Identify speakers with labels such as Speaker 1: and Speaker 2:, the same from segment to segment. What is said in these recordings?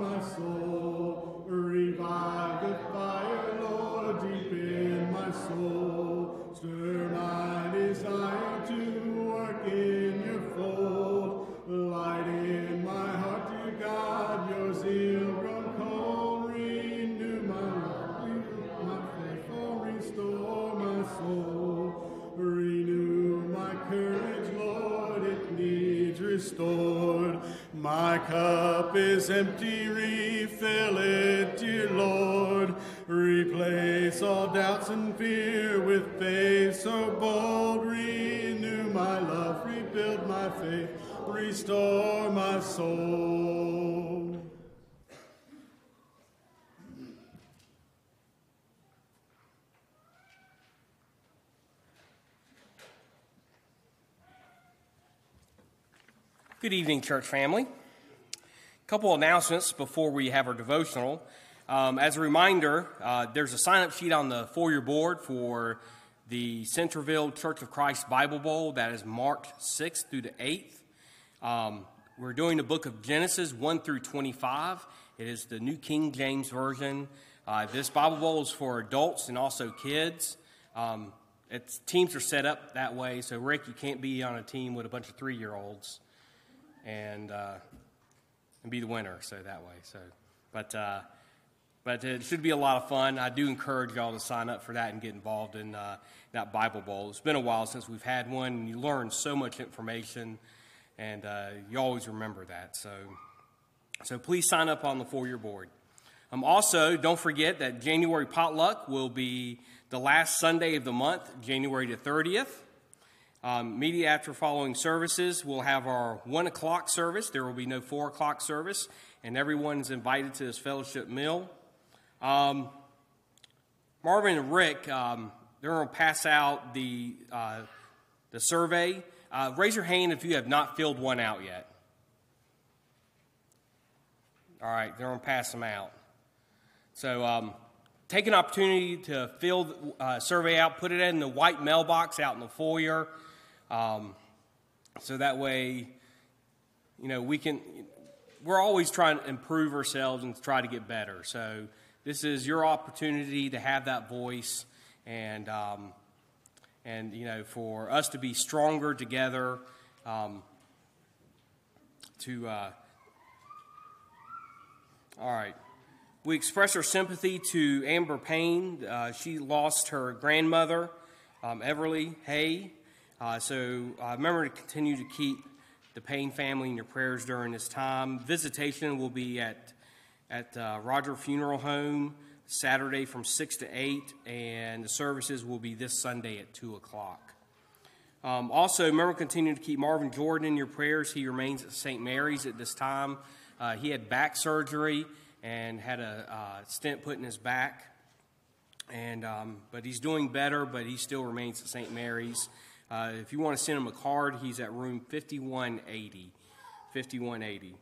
Speaker 1: my soul.
Speaker 2: Good evening, church family. A couple announcements before we have our devotional. Um, as a reminder, uh, there's a sign up sheet on the foyer board for the Centerville Church of Christ Bible Bowl that is March 6th through the 8th. Um, we're doing the book of Genesis 1 through 25. It is the New King James Version. Uh, this Bible Bowl is for adults and also kids. Um, teams are set up that way, so Rick, you can't be on a team with a bunch of three year olds and uh, and be the winner. So that way. So, but uh, but it should be a lot of fun. I do encourage y'all to sign up for that and get involved in uh, that Bible Bowl. It's been a while since we've had one, and you learn so much information, and uh, you always remember that. So so please sign up on the four year board. Um, also, don't forget that January potluck will be the last Sunday of the month, January the 30th. Um, immediately after following services, we'll have our 1 o'clock service. There will be no 4 o'clock service, and everyone's invited to this fellowship meal. Um, Marvin and Rick, um, they're going to pass out the, uh, the survey. Uh, raise your hand if you have not filled one out yet. All right, they're going to pass them out. So um, take an opportunity to fill the uh, survey out, put it in the white mailbox out in the foyer. Um, so that way, you know, we can, we're always trying to improve ourselves and try to get better. So this is your opportunity to have that voice and, um, and you know, for us to be stronger together, um, to, uh, all right. We express our sympathy to Amber Payne. Uh, she lost her grandmother, um, Everly Hay, uh, so uh, remember to continue to keep the Payne family in your prayers during this time. Visitation will be at, at uh, Roger Funeral Home Saturday from 6 to 8, and the services will be this Sunday at 2 o'clock. Um, also, remember continue to keep Marvin Jordan in your prayers. He remains at St. Mary's at this time. Uh, he had back surgery and had a uh, stent put in his back. And, um, but he's doing better, but he still remains at St. Mary's. Uh, if you want to send him a card, he's at room 5180. 5180.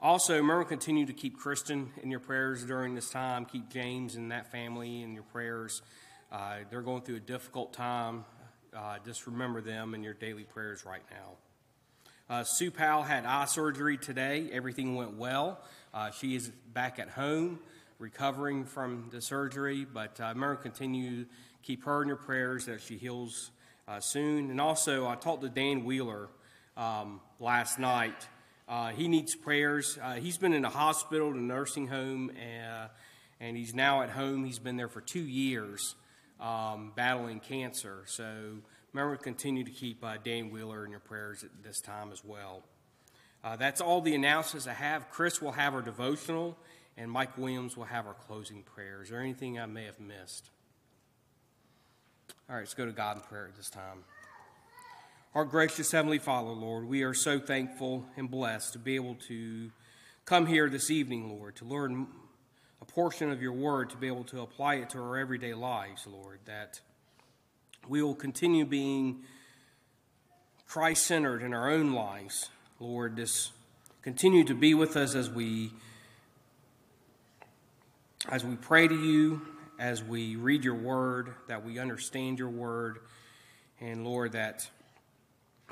Speaker 2: Also, remember continue to keep Kristen in your prayers during this time. Keep James and that family in your prayers. Uh, they're going through a difficult time. Uh, just remember them in your daily prayers right now. Uh, Sue Powell had eye surgery today. Everything went well. Uh, she is back at home recovering from the surgery, but uh, remember continue to keep her in your prayers that she heals uh, soon. And also, I talked to Dan Wheeler um, last night. Uh, he needs prayers. Uh, he's been in a hospital, a nursing home, and, uh, and he's now at home. He's been there for two years um, battling cancer. So remember to continue to keep uh, Dan Wheeler in your prayers at this time as well. Uh, that's all the announcements I have. Chris will have our devotional, and Mike Williams will have our closing prayers. Is there anything I may have missed? All right, let's go to God in prayer at this time. Our gracious Heavenly Father, Lord, we are so thankful and blessed to be able to come here this evening, Lord, to learn a portion of your word, to be able to apply it to our everyday lives, Lord, that we will continue being Christ centered in our own lives, Lord. This continue to be with us as we as we pray to you as we read your word, that we understand your word, and Lord, that,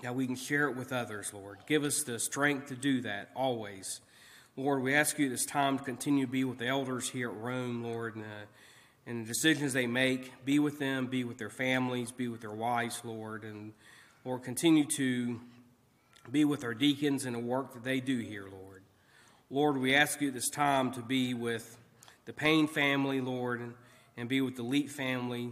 Speaker 2: that we can share it with others, Lord. Give us the strength to do that always. Lord, we ask you this time to continue to be with the elders here at Rome, Lord, and, uh, and the decisions they make. Be with them, be with their families, be with their wives, Lord. And Lord, continue to be with our deacons and the work that they do here, Lord. Lord, we ask you this time to be with the Payne family, Lord, and, and be with the Leet family,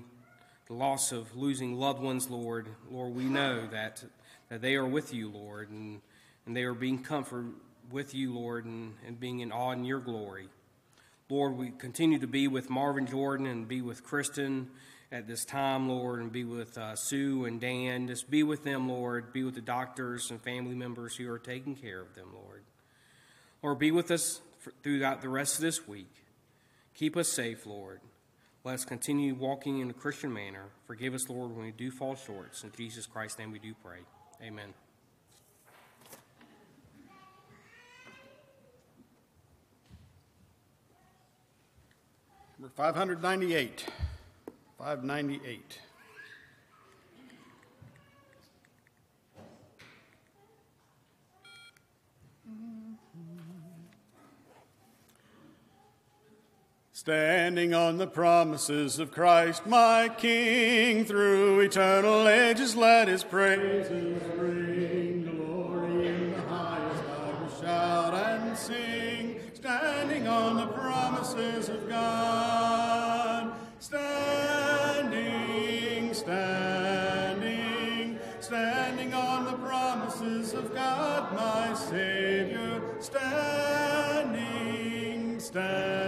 Speaker 2: the loss of losing loved ones, Lord. Lord, we know that, that they are with you, Lord, and, and they are being comforted with you, Lord, and, and being in awe in your glory. Lord, we continue to be with Marvin Jordan and be with Kristen at this time, Lord, and be with uh, Sue and Dan. Just be with them, Lord. Be with the doctors and family members who are taking care of them, Lord. Lord, be with us throughout the rest of this week. Keep us safe, Lord. Let us continue walking in a Christian manner. Forgive us, Lord, when we do fall short. In Jesus Christ's name we do pray. Amen.
Speaker 1: Number 598. 598. Standing on the promises of Christ, my King, through eternal ages, let his praises ring. Glory in the highest, I will shout and sing. Standing on the promises of God, standing, standing, standing on the promises of God, my Savior, standing, standing.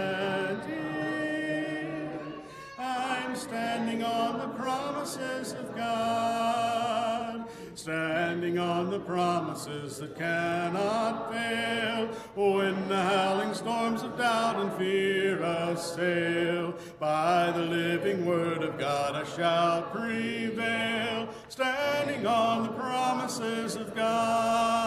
Speaker 1: Standing on the promises of God, standing on the promises that cannot fail. Oh, when the howling storms of doubt and fear assail, by the living word of God I shall prevail, standing on the promises of God,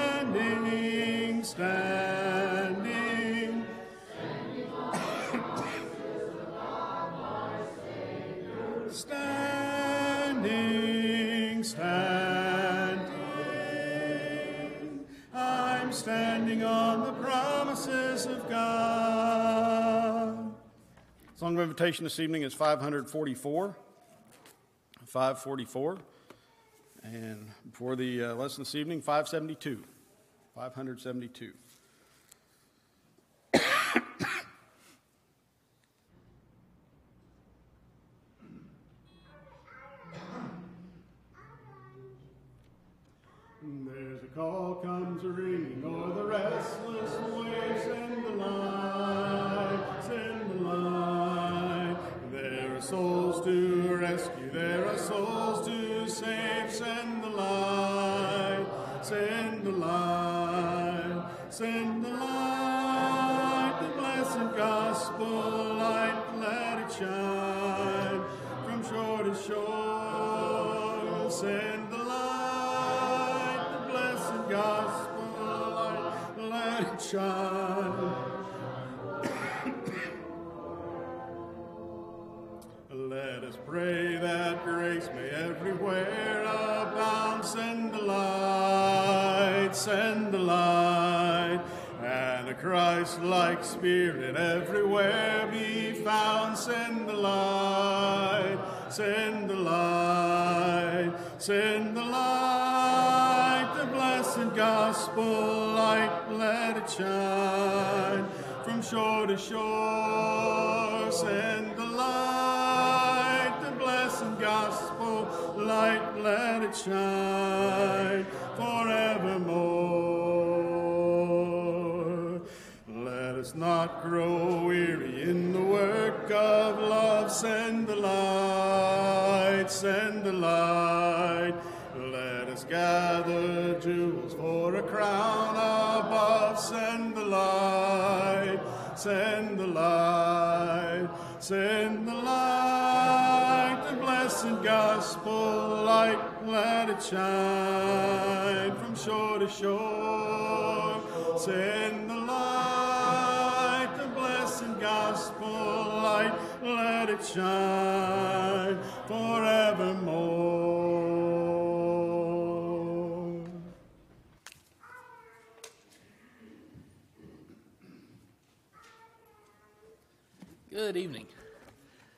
Speaker 1: standing. Standing, standing, I'm standing on the promises of God. Song of invitation this evening is 544. 544. And before the uh, lesson this evening, 572. 572. There's a call comes a ringing o'er the restless waves, send the light, send the light. There are souls to rescue, there send the light, the blessed gospel light, let it shine from shore to shore, send the light, the blessed gospel light, let it shine. Christ-like spirit everywhere be found. Send the light, send the light, send the light, the blessed gospel light, let it shine from shore to shore. Send the light, the blessed gospel light, let it shine forevermore. Not grow weary in the work of love, send the light, send the light. Let us gather jewels for a crown above, send the light, send the light, send the light, the blessed gospel light, let it shine from shore to shore. Send let it shine forevermore.
Speaker 3: Good evening.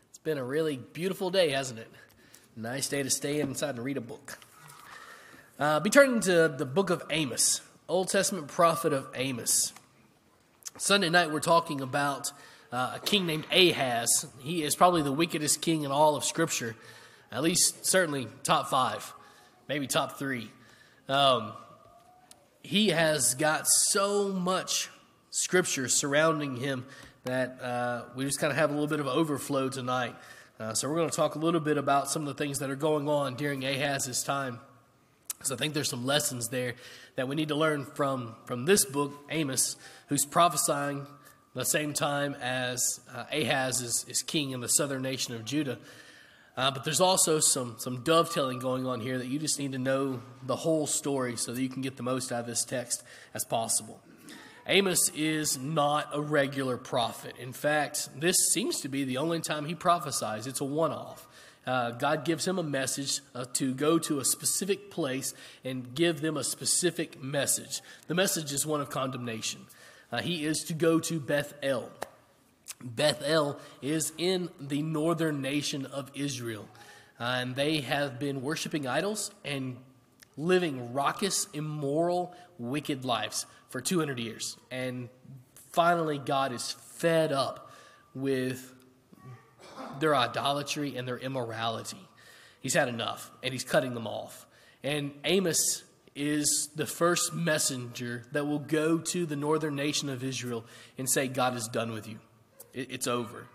Speaker 3: It's been a really beautiful day, hasn't it? Nice day to stay inside and read a book. Uh, be turning to the book of Amos, Old Testament prophet of Amos. Sunday night, we're talking about uh, a king named Ahaz. He is probably the wickedest king in all of Scripture, at least certainly top five, maybe top three. Um, he has got so much scripture surrounding him that uh, we just kind of have a little bit of overflow tonight. Uh, so we're going to talk a little bit about some of the things that are going on during Ahaz's time. Because I think there's some lessons there that we need to learn from, from this book, Amos, who's prophesying the same time as uh, Ahaz is, is king in the southern nation of Judah. Uh, but there's also some, some dovetailing going on here that you just need to know the whole story so that you can get the most out of this text as possible. Amos is not a regular prophet. In fact, this seems to be the only time he prophesies. It's a one off. Uh, God gives him a message uh, to go to a specific place and give them a specific message. The message is one of condemnation. Uh, he is to go to Bethel. Bethel is in the northern nation of Israel. Uh, and they have been worshiping idols and living raucous, immoral, wicked lives for 200 years. And finally, God is fed up with their idolatry and their immorality. He's had enough, and he's cutting them off. And Amos is the first messenger that will go to the northern nation of Israel and say, God is done with you. It's over.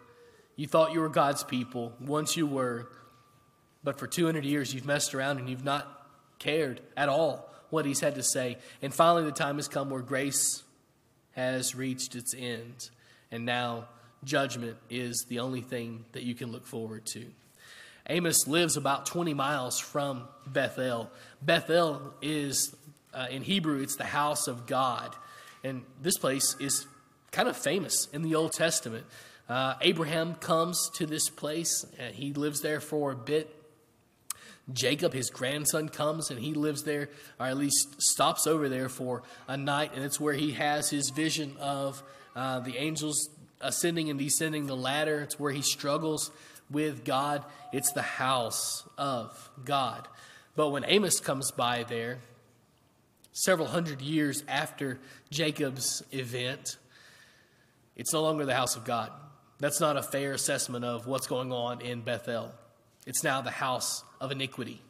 Speaker 3: You thought you were God's people. Once you were. But for 200 years, you've messed around and you've not cared at all what he's had to say. And finally, the time has come where grace has reached its end. And now, judgment is the only thing that you can look forward to. Amos lives about 20 miles from Bethel. Bethel is, uh, in Hebrew, it's the house of God. And this place is kind of famous in the Old Testament. Uh, Abraham comes to this place, and he lives there for a bit. Jacob, his grandson, comes and he lives there, or at least stops over there for a night, and it's where he has his vision of uh, the angels ascending and descending the ladder. It's where he struggles with God. It's the house of God. But when Amos comes by there, several hundred years after Jacob's event, it's no longer the house of God. That's not a fair assessment of what's going on in Bethel. It's now the house of iniquity.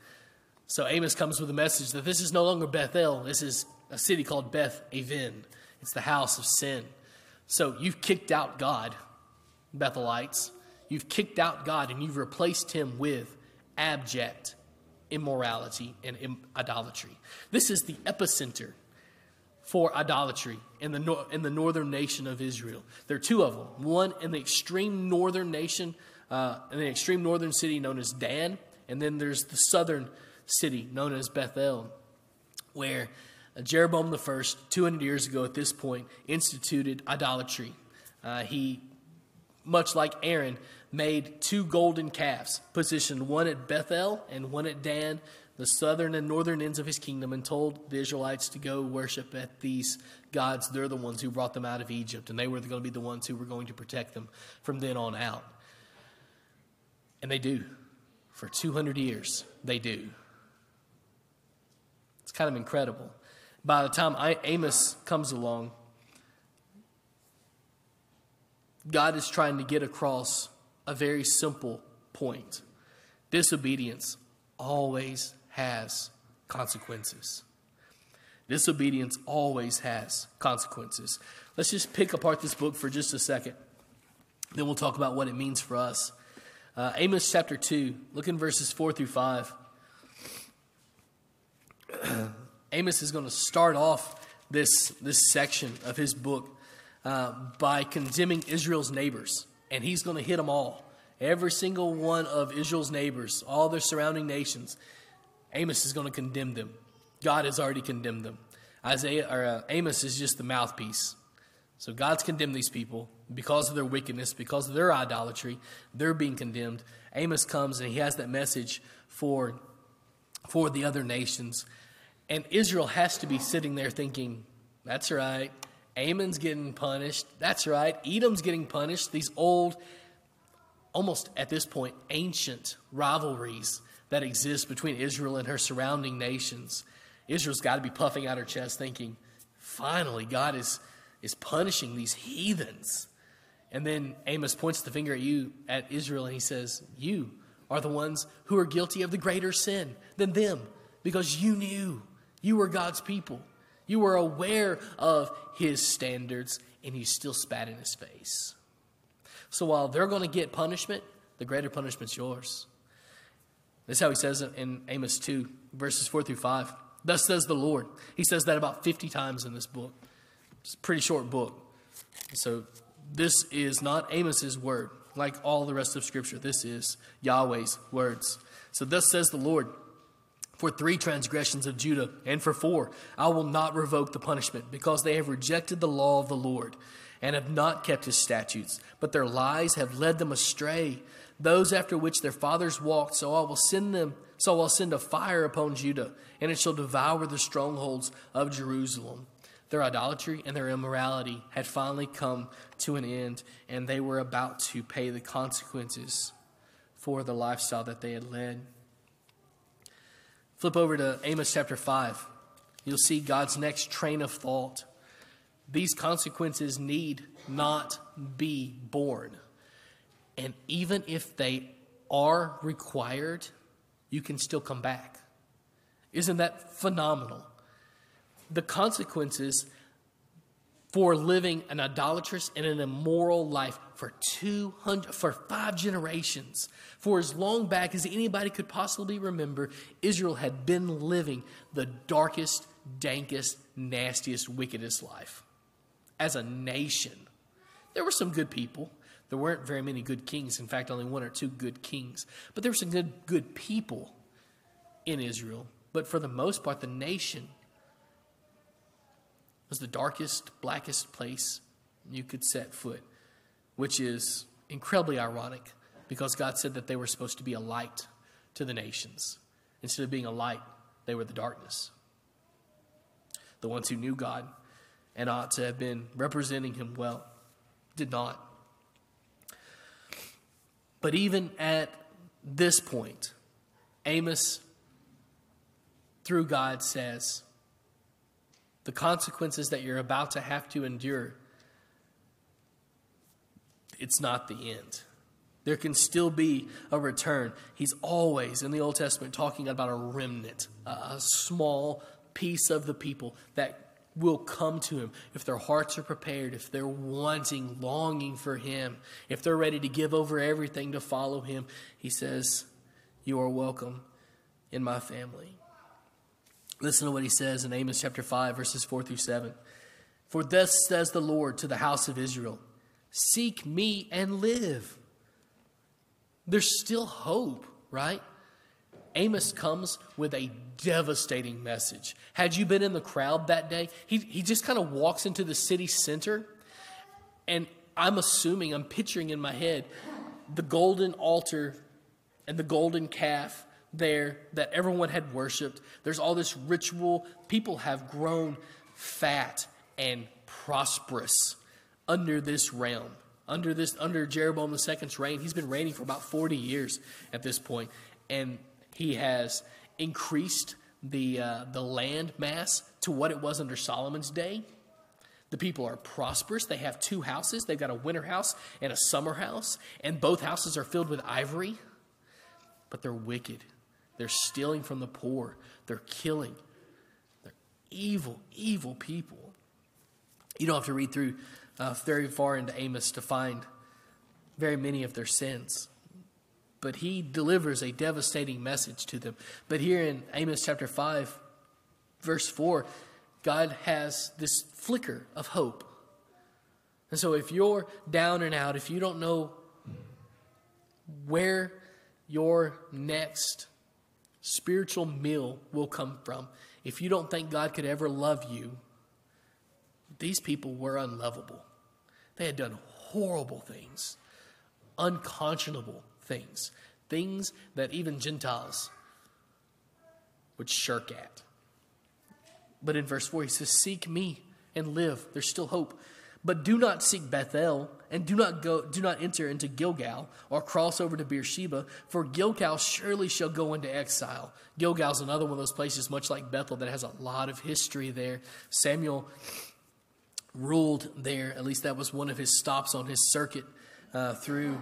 Speaker 3: So Amos comes with a message that this is no longer Bethel. This is a city called Beth Aven. It's the house of sin. So you've kicked out God, Bethelites. You've kicked out God and you've replaced him with abject immorality and idolatry. This is the epicenter for idolatry in the, nor- in the northern nation of Israel. There are two of them. One in the extreme northern nation, uh, in the extreme northern city known as Dan, and then there's the southern city known as Bethel, where Jeroboam I, 200 years ago at this point, instituted idolatry. Uh, he, much like Aaron, made two golden calves, positioned one at Bethel and one at Dan, the southern and northern ends of his kingdom and told the Israelites to go worship at these gods. They're the ones who brought them out of Egypt, and they were going to be the ones who were going to protect them from then on out. And they do. For 200 years, they do. It's kind of incredible. By the time Amos comes along, God is trying to get across a very simple point disobedience always has consequences. Disobedience always has consequences. Let's just pick apart this book for just a second. Then we'll talk about what it means for us. Uh, Amos chapter 2, look in verses 4 through 5. Amos is going to start off this, this section of his book uh, by condemning Israel's neighbors, and he's going to hit them all. Every single one of Israel's neighbors, all their surrounding nations, Amos is going to condemn them. God has already condemned them. Isaiah or uh, Amos is just the mouthpiece. So God's condemned these people because of their wickedness, because of their idolatry. They're being condemned. Amos comes and he has that message for for the other nations. And Israel has to be sitting there thinking, that's right. Ammon's getting punished. That's right. Edom's getting punished. These old, almost at this point, ancient rivalries that exist between Israel and her surrounding nations. Israel's got to be puffing out her chest thinking, finally, God is, is punishing these heathens. And then Amos points the finger at you, at Israel, and he says, You are the ones who are guilty of the greater sin than them because you knew you were God's people. You were aware of his standards and you still spat in his face. So while they're going to get punishment, the greater punishment's yours. That's how he says it in Amos 2, verses 4 through 5. Thus says the Lord. He says that about 50 times in this book. It's a pretty short book. So this is not Amos's word, like all the rest of Scripture. This is Yahweh's words. So thus says the Lord. For three transgressions of Judah, and for four, I will not revoke the punishment, because they have rejected the law of the Lord, and have not kept his statutes, but their lies have led them astray, those after which their fathers walked. So I will send them, so I will send a fire upon Judah, and it shall devour the strongholds of Jerusalem. Their idolatry and their immorality had finally come to an end, and they were about to pay the consequences for the lifestyle that they had led. Flip over to Amos chapter 5. You'll see God's next train of thought. These consequences need not be borne. And even if they are required, you can still come back. Isn't that phenomenal? The consequences for living an idolatrous and an immoral life for 200 for 5 generations. For as long back as anybody could possibly remember Israel had been living the darkest dankest nastiest wickedest life. As a nation there were some good people. There weren't very many good kings. In fact only one or two good kings. But there were some good good people in Israel. But for the most part the nation was the darkest, blackest place you could set foot, which is incredibly ironic because God said that they were supposed to be a light to the nations. Instead of being a light, they were the darkness. The ones who knew God and ought to have been representing Him well did not. But even at this point, Amos, through God, says, the consequences that you're about to have to endure, it's not the end. There can still be a return. He's always in the Old Testament talking about a remnant, a small piece of the people that will come to him if their hearts are prepared, if they're wanting, longing for him, if they're ready to give over everything to follow him. He says, You are welcome in my family. Listen to what he says in Amos chapter 5, verses 4 through 7. For thus says the Lord to the house of Israel Seek me and live. There's still hope, right? Amos comes with a devastating message. Had you been in the crowd that day, he, he just kind of walks into the city center, and I'm assuming, I'm picturing in my head the golden altar and the golden calf there that everyone had worshiped. There's all this ritual. People have grown fat and prosperous under this realm. Under this, under Jeroboam II's reign, he's been reigning for about 40 years at this point, and he has increased the uh, the land mass to what it was under Solomon's day. The people are prosperous. They have two houses. They've got a winter house and a summer house, and both houses are filled with ivory. But they're wicked. They're stealing from the poor. They're killing. They're evil, evil people. You don't have to read through uh, very far into Amos to find very many of their sins. But he delivers a devastating message to them. But here in Amos chapter 5, verse 4, God has this flicker of hope. And so if you're down and out, if you don't know where your next spiritual meal will come from, if you don't think God could ever love you, these people were unlovable. They had done horrible things, unconscionable things, things that even Gentiles would shirk at. But in verse 4, he says, Seek me and live. There's still hope. But do not seek Bethel, and do not go do not enter into Gilgal or cross over to Beersheba, for Gilgal surely shall go into exile. Gilgal is another one of those places, much like Bethel, that has a lot of history there. Samuel ruled there. At least that was one of his stops on his circuit uh, through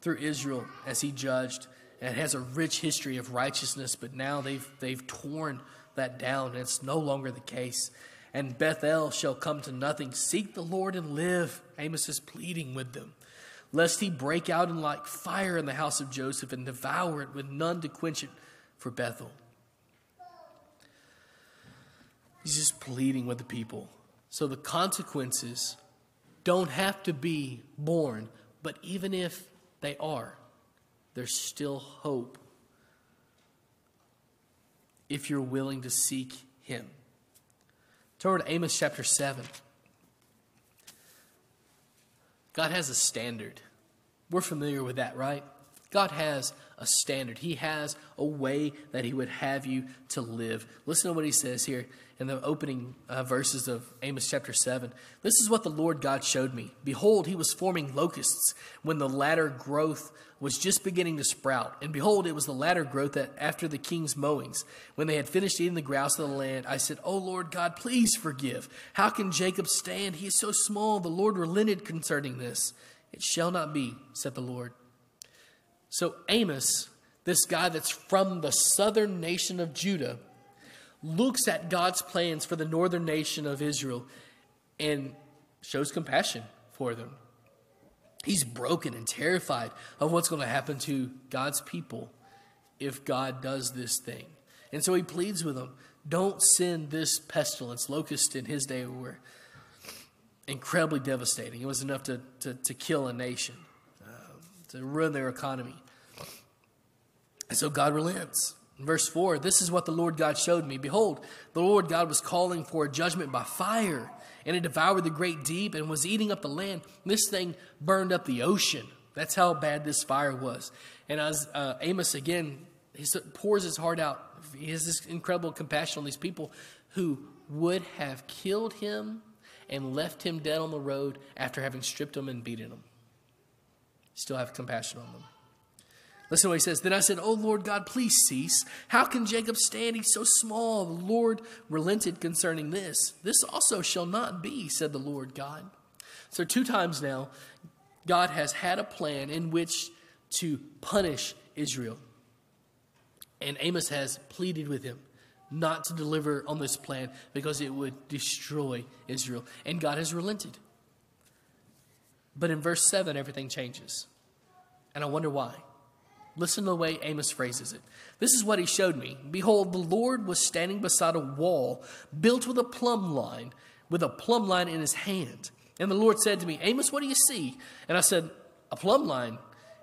Speaker 3: through Israel as he judged. And has a rich history of righteousness, but now they've they've torn that down. And it's no longer the case and Bethel shall come to nothing. Seek the Lord and live. Amos is pleading with them. Lest he break out in like fire in the house of Joseph and devour it with none to quench it for Bethel. He's just pleading with the people. So the consequences don't have to be born, but even if they are, there's still hope if you're willing to seek him. Turn to Amos chapter 7. God has a standard. We're familiar with that, right? God has a standard. He has a way that He would have you to live. Listen to what He says here in the opening uh, verses of Amos chapter 7. This is what the Lord God showed me. Behold, He was forming locusts when the latter growth was just beginning to sprout. And behold, it was the latter growth that after the king's mowings, when they had finished eating the grouse of the land, I said, O Lord God, please forgive. How can Jacob stand? He is so small. The Lord relented concerning this. It shall not be, said the Lord. So Amos, this guy that's from the southern nation of Judah, looks at God's plans for the northern nation of Israel and shows compassion for them. He's broken and terrified of what's going to happen to God's people if God does this thing. And so he pleads with them don't send this pestilence. Locusts in his day were incredibly devastating. It was enough to, to, to kill a nation, to ruin their economy. And so God relents. Verse 4, this is what the Lord God showed me. Behold, the Lord God was calling for a judgment by fire and it devoured the great deep and was eating up the land. This thing burned up the ocean. That's how bad this fire was. And as uh, Amos again, he pours his heart out. He has this incredible compassion on these people who would have killed him and left him dead on the road after having stripped him and beaten him. Still have compassion on them. Listen to what he says. Then I said, Oh Lord God, please cease. How can Jacob stand? He's so small. The Lord relented concerning this. This also shall not be, said the Lord God. So, two times now, God has had a plan in which to punish Israel. And Amos has pleaded with him not to deliver on this plan because it would destroy Israel. And God has relented. But in verse 7, everything changes. And I wonder why. Listen to the way Amos phrases it. This is what he showed me. Behold, the Lord was standing beside a wall built with a plumb line, with a plumb line in his hand. And the Lord said to me, Amos, what do you see? And I said, A plumb line.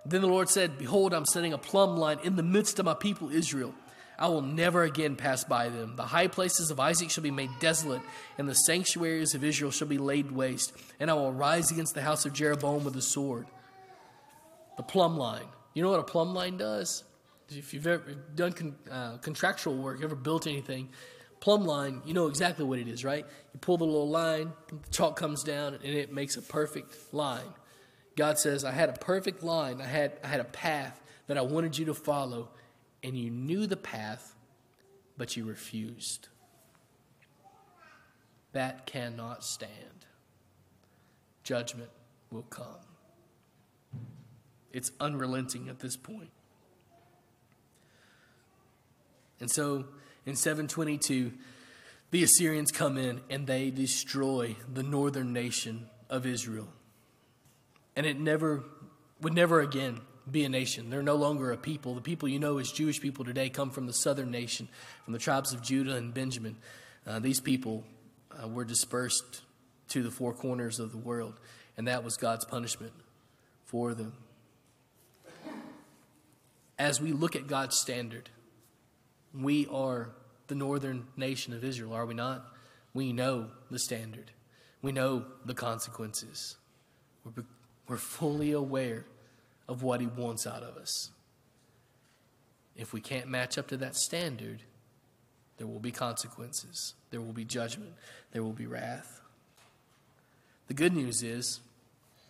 Speaker 3: Then the Lord said, Behold, I'm setting a plumb line in the midst of my people Israel. I will never again pass by them. The high places of Isaac shall be made desolate, and the sanctuaries of Israel shall be laid waste. And I will rise against the house of Jeroboam with a sword. The plumb line. You know what a plumb line does? If you've ever done con, uh, contractual work, ever built anything, plumb line, you know exactly what it is, right? You pull the little line, the chalk comes down, and it makes a perfect line. God says, I had a perfect line. I had, I had a path that I wanted you to follow, and you knew the path, but you refused. That cannot stand. Judgment will come. It's unrelenting at this point. And so in 722, the Assyrians come in and they destroy the northern nation of Israel. And it never would never again be a nation. They're no longer a people. The people you know as Jewish people today come from the southern nation, from the tribes of Judah and Benjamin. Uh, these people uh, were dispersed to the four corners of the world, and that was God's punishment for them. As we look at God's standard, we are the northern nation of Israel, are we not? We know the standard, we know the consequences. We're, we're fully aware of what He wants out of us. If we can't match up to that standard, there will be consequences, there will be judgment, there will be wrath. The good news is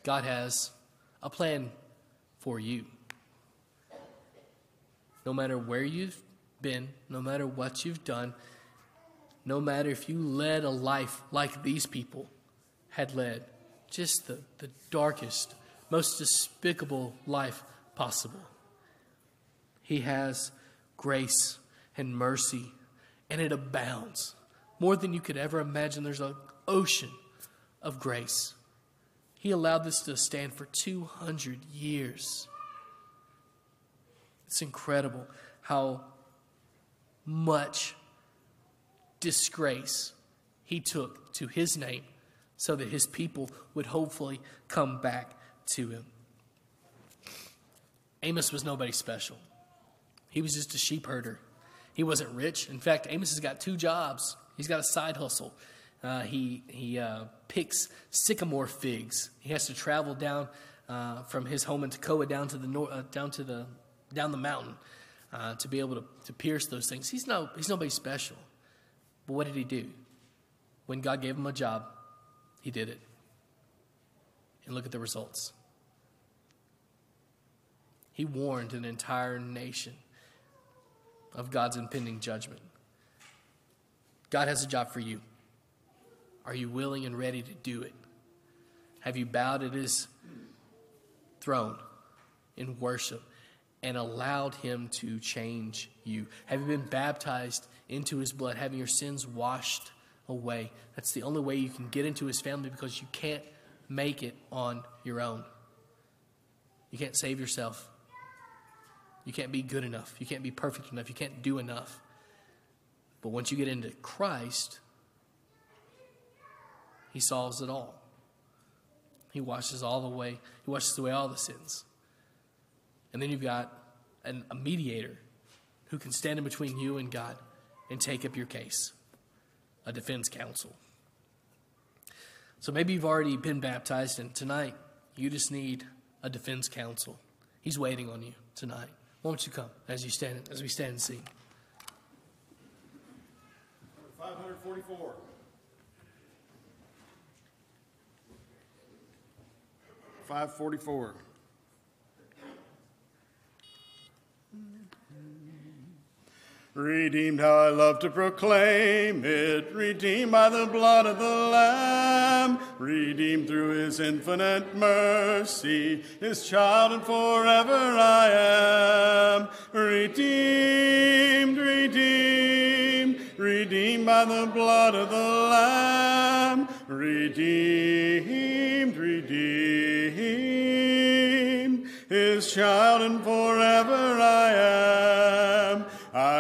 Speaker 3: God has a plan for you. No matter where you've been, no matter what you've done, no matter if you led a life like these people had led, just the, the darkest, most despicable life possible. He has grace and mercy, and it abounds more than you could ever imagine. There's an ocean of grace. He allowed this to stand for 200 years. It's incredible how much disgrace he took to his name so that his people would hopefully come back to him. Amos was nobody special. He was just a sheep herder. He wasn't rich. In fact, Amos has got two jobs. He's got a side hustle. Uh, he he uh, picks sycamore figs. He has to travel down uh, from his home in Tekoa down to the nor- uh, down to the down the mountain uh, to be able to, to pierce those things. He's no he's nobody special. But what did he do? When God gave him a job, he did it. And look at the results. He warned an entire nation of God's impending judgment. God has a job for you. Are you willing and ready to do it? Have you bowed at his throne in worship and allowed him to change you? Have you been baptized into his blood, having your sins washed away? That's the only way you can get into his family because you can't make it on your own. You can't save yourself. You can't be good enough. You can't be perfect enough. You can't do enough. But once you get into Christ, He solves it all. He washes all the way, He washes away all the sins. And then you've got an, a mediator who can stand in between you and God and take up your case a defense counsel. So maybe you've already been baptized, and tonight you just need a defense counsel. He's waiting on you tonight. Won't you come as you stand as we stand and sing?
Speaker 1: 544.
Speaker 2: Five forty-four.
Speaker 1: Redeemed, how I love to proclaim it. Redeemed by the blood of the Lamb. Redeemed through his infinite mercy. His child and forever I am. Redeemed, redeemed. Redeemed by the blood of the Lamb. Redeemed, redeemed. His child and forever I am.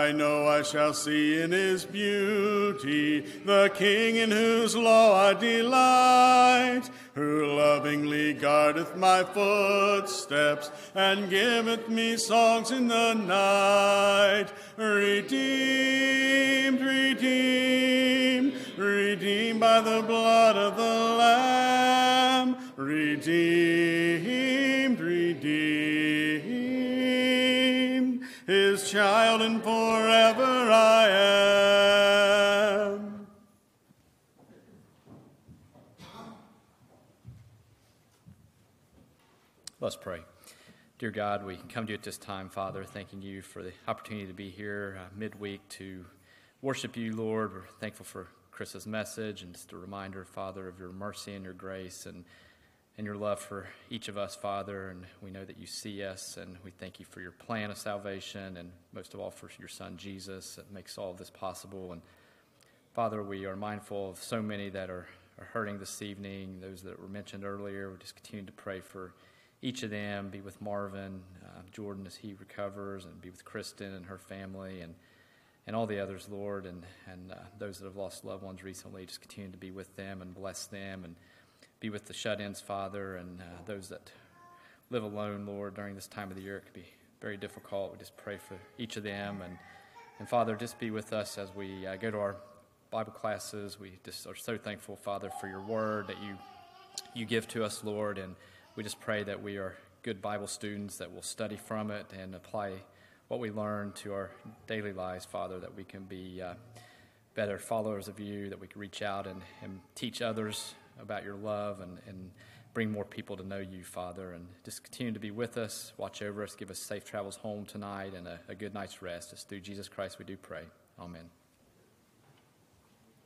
Speaker 1: I know I shall see in his beauty the King in whose law I delight, who lovingly guardeth my footsteps and giveth me songs in the night. Redeemed, redeemed, redeemed by the blood of the Lamb. Redeemed, child and forever I am.
Speaker 4: Let's pray. Dear God, we come to you at this time, Father, thanking you for the opportunity to be here uh, midweek to worship you, Lord. We're thankful for Chris's message and just a reminder, Father, of your mercy and your grace and, and your love for each of us, Father. And we know that you see us, and we thank you for your plan of salvation and most of all for your Son, Jesus, that makes all of this possible. And Father, we are mindful of so many that are, are hurting this evening, those that were mentioned earlier. We just continue to pray for each of them. Be with Marvin, uh, Jordan as he recovers, and be with Kristen and her family, and and all the others, Lord, and and uh, those that have lost loved ones recently. Just continue to be with them and bless them, and be with the shut-ins, Father, and uh, those that live alone, Lord, during this time of the year. It could be very difficult. We just pray for each of them, and and Father, just be with us as we uh, go to our Bible classes. We just are so thankful, Father, for your word that you you give to us, Lord, and we just pray that we are good Bible students that will study from it and apply what we learn to our daily lives, Father, that we can be uh, better followers of you, that we can reach out and, and teach others about your love and, and bring more people to know you, Father, and just continue to be with us, watch over us, give us safe travels home tonight and a, a good night's rest. It's through Jesus Christ we do pray. Amen.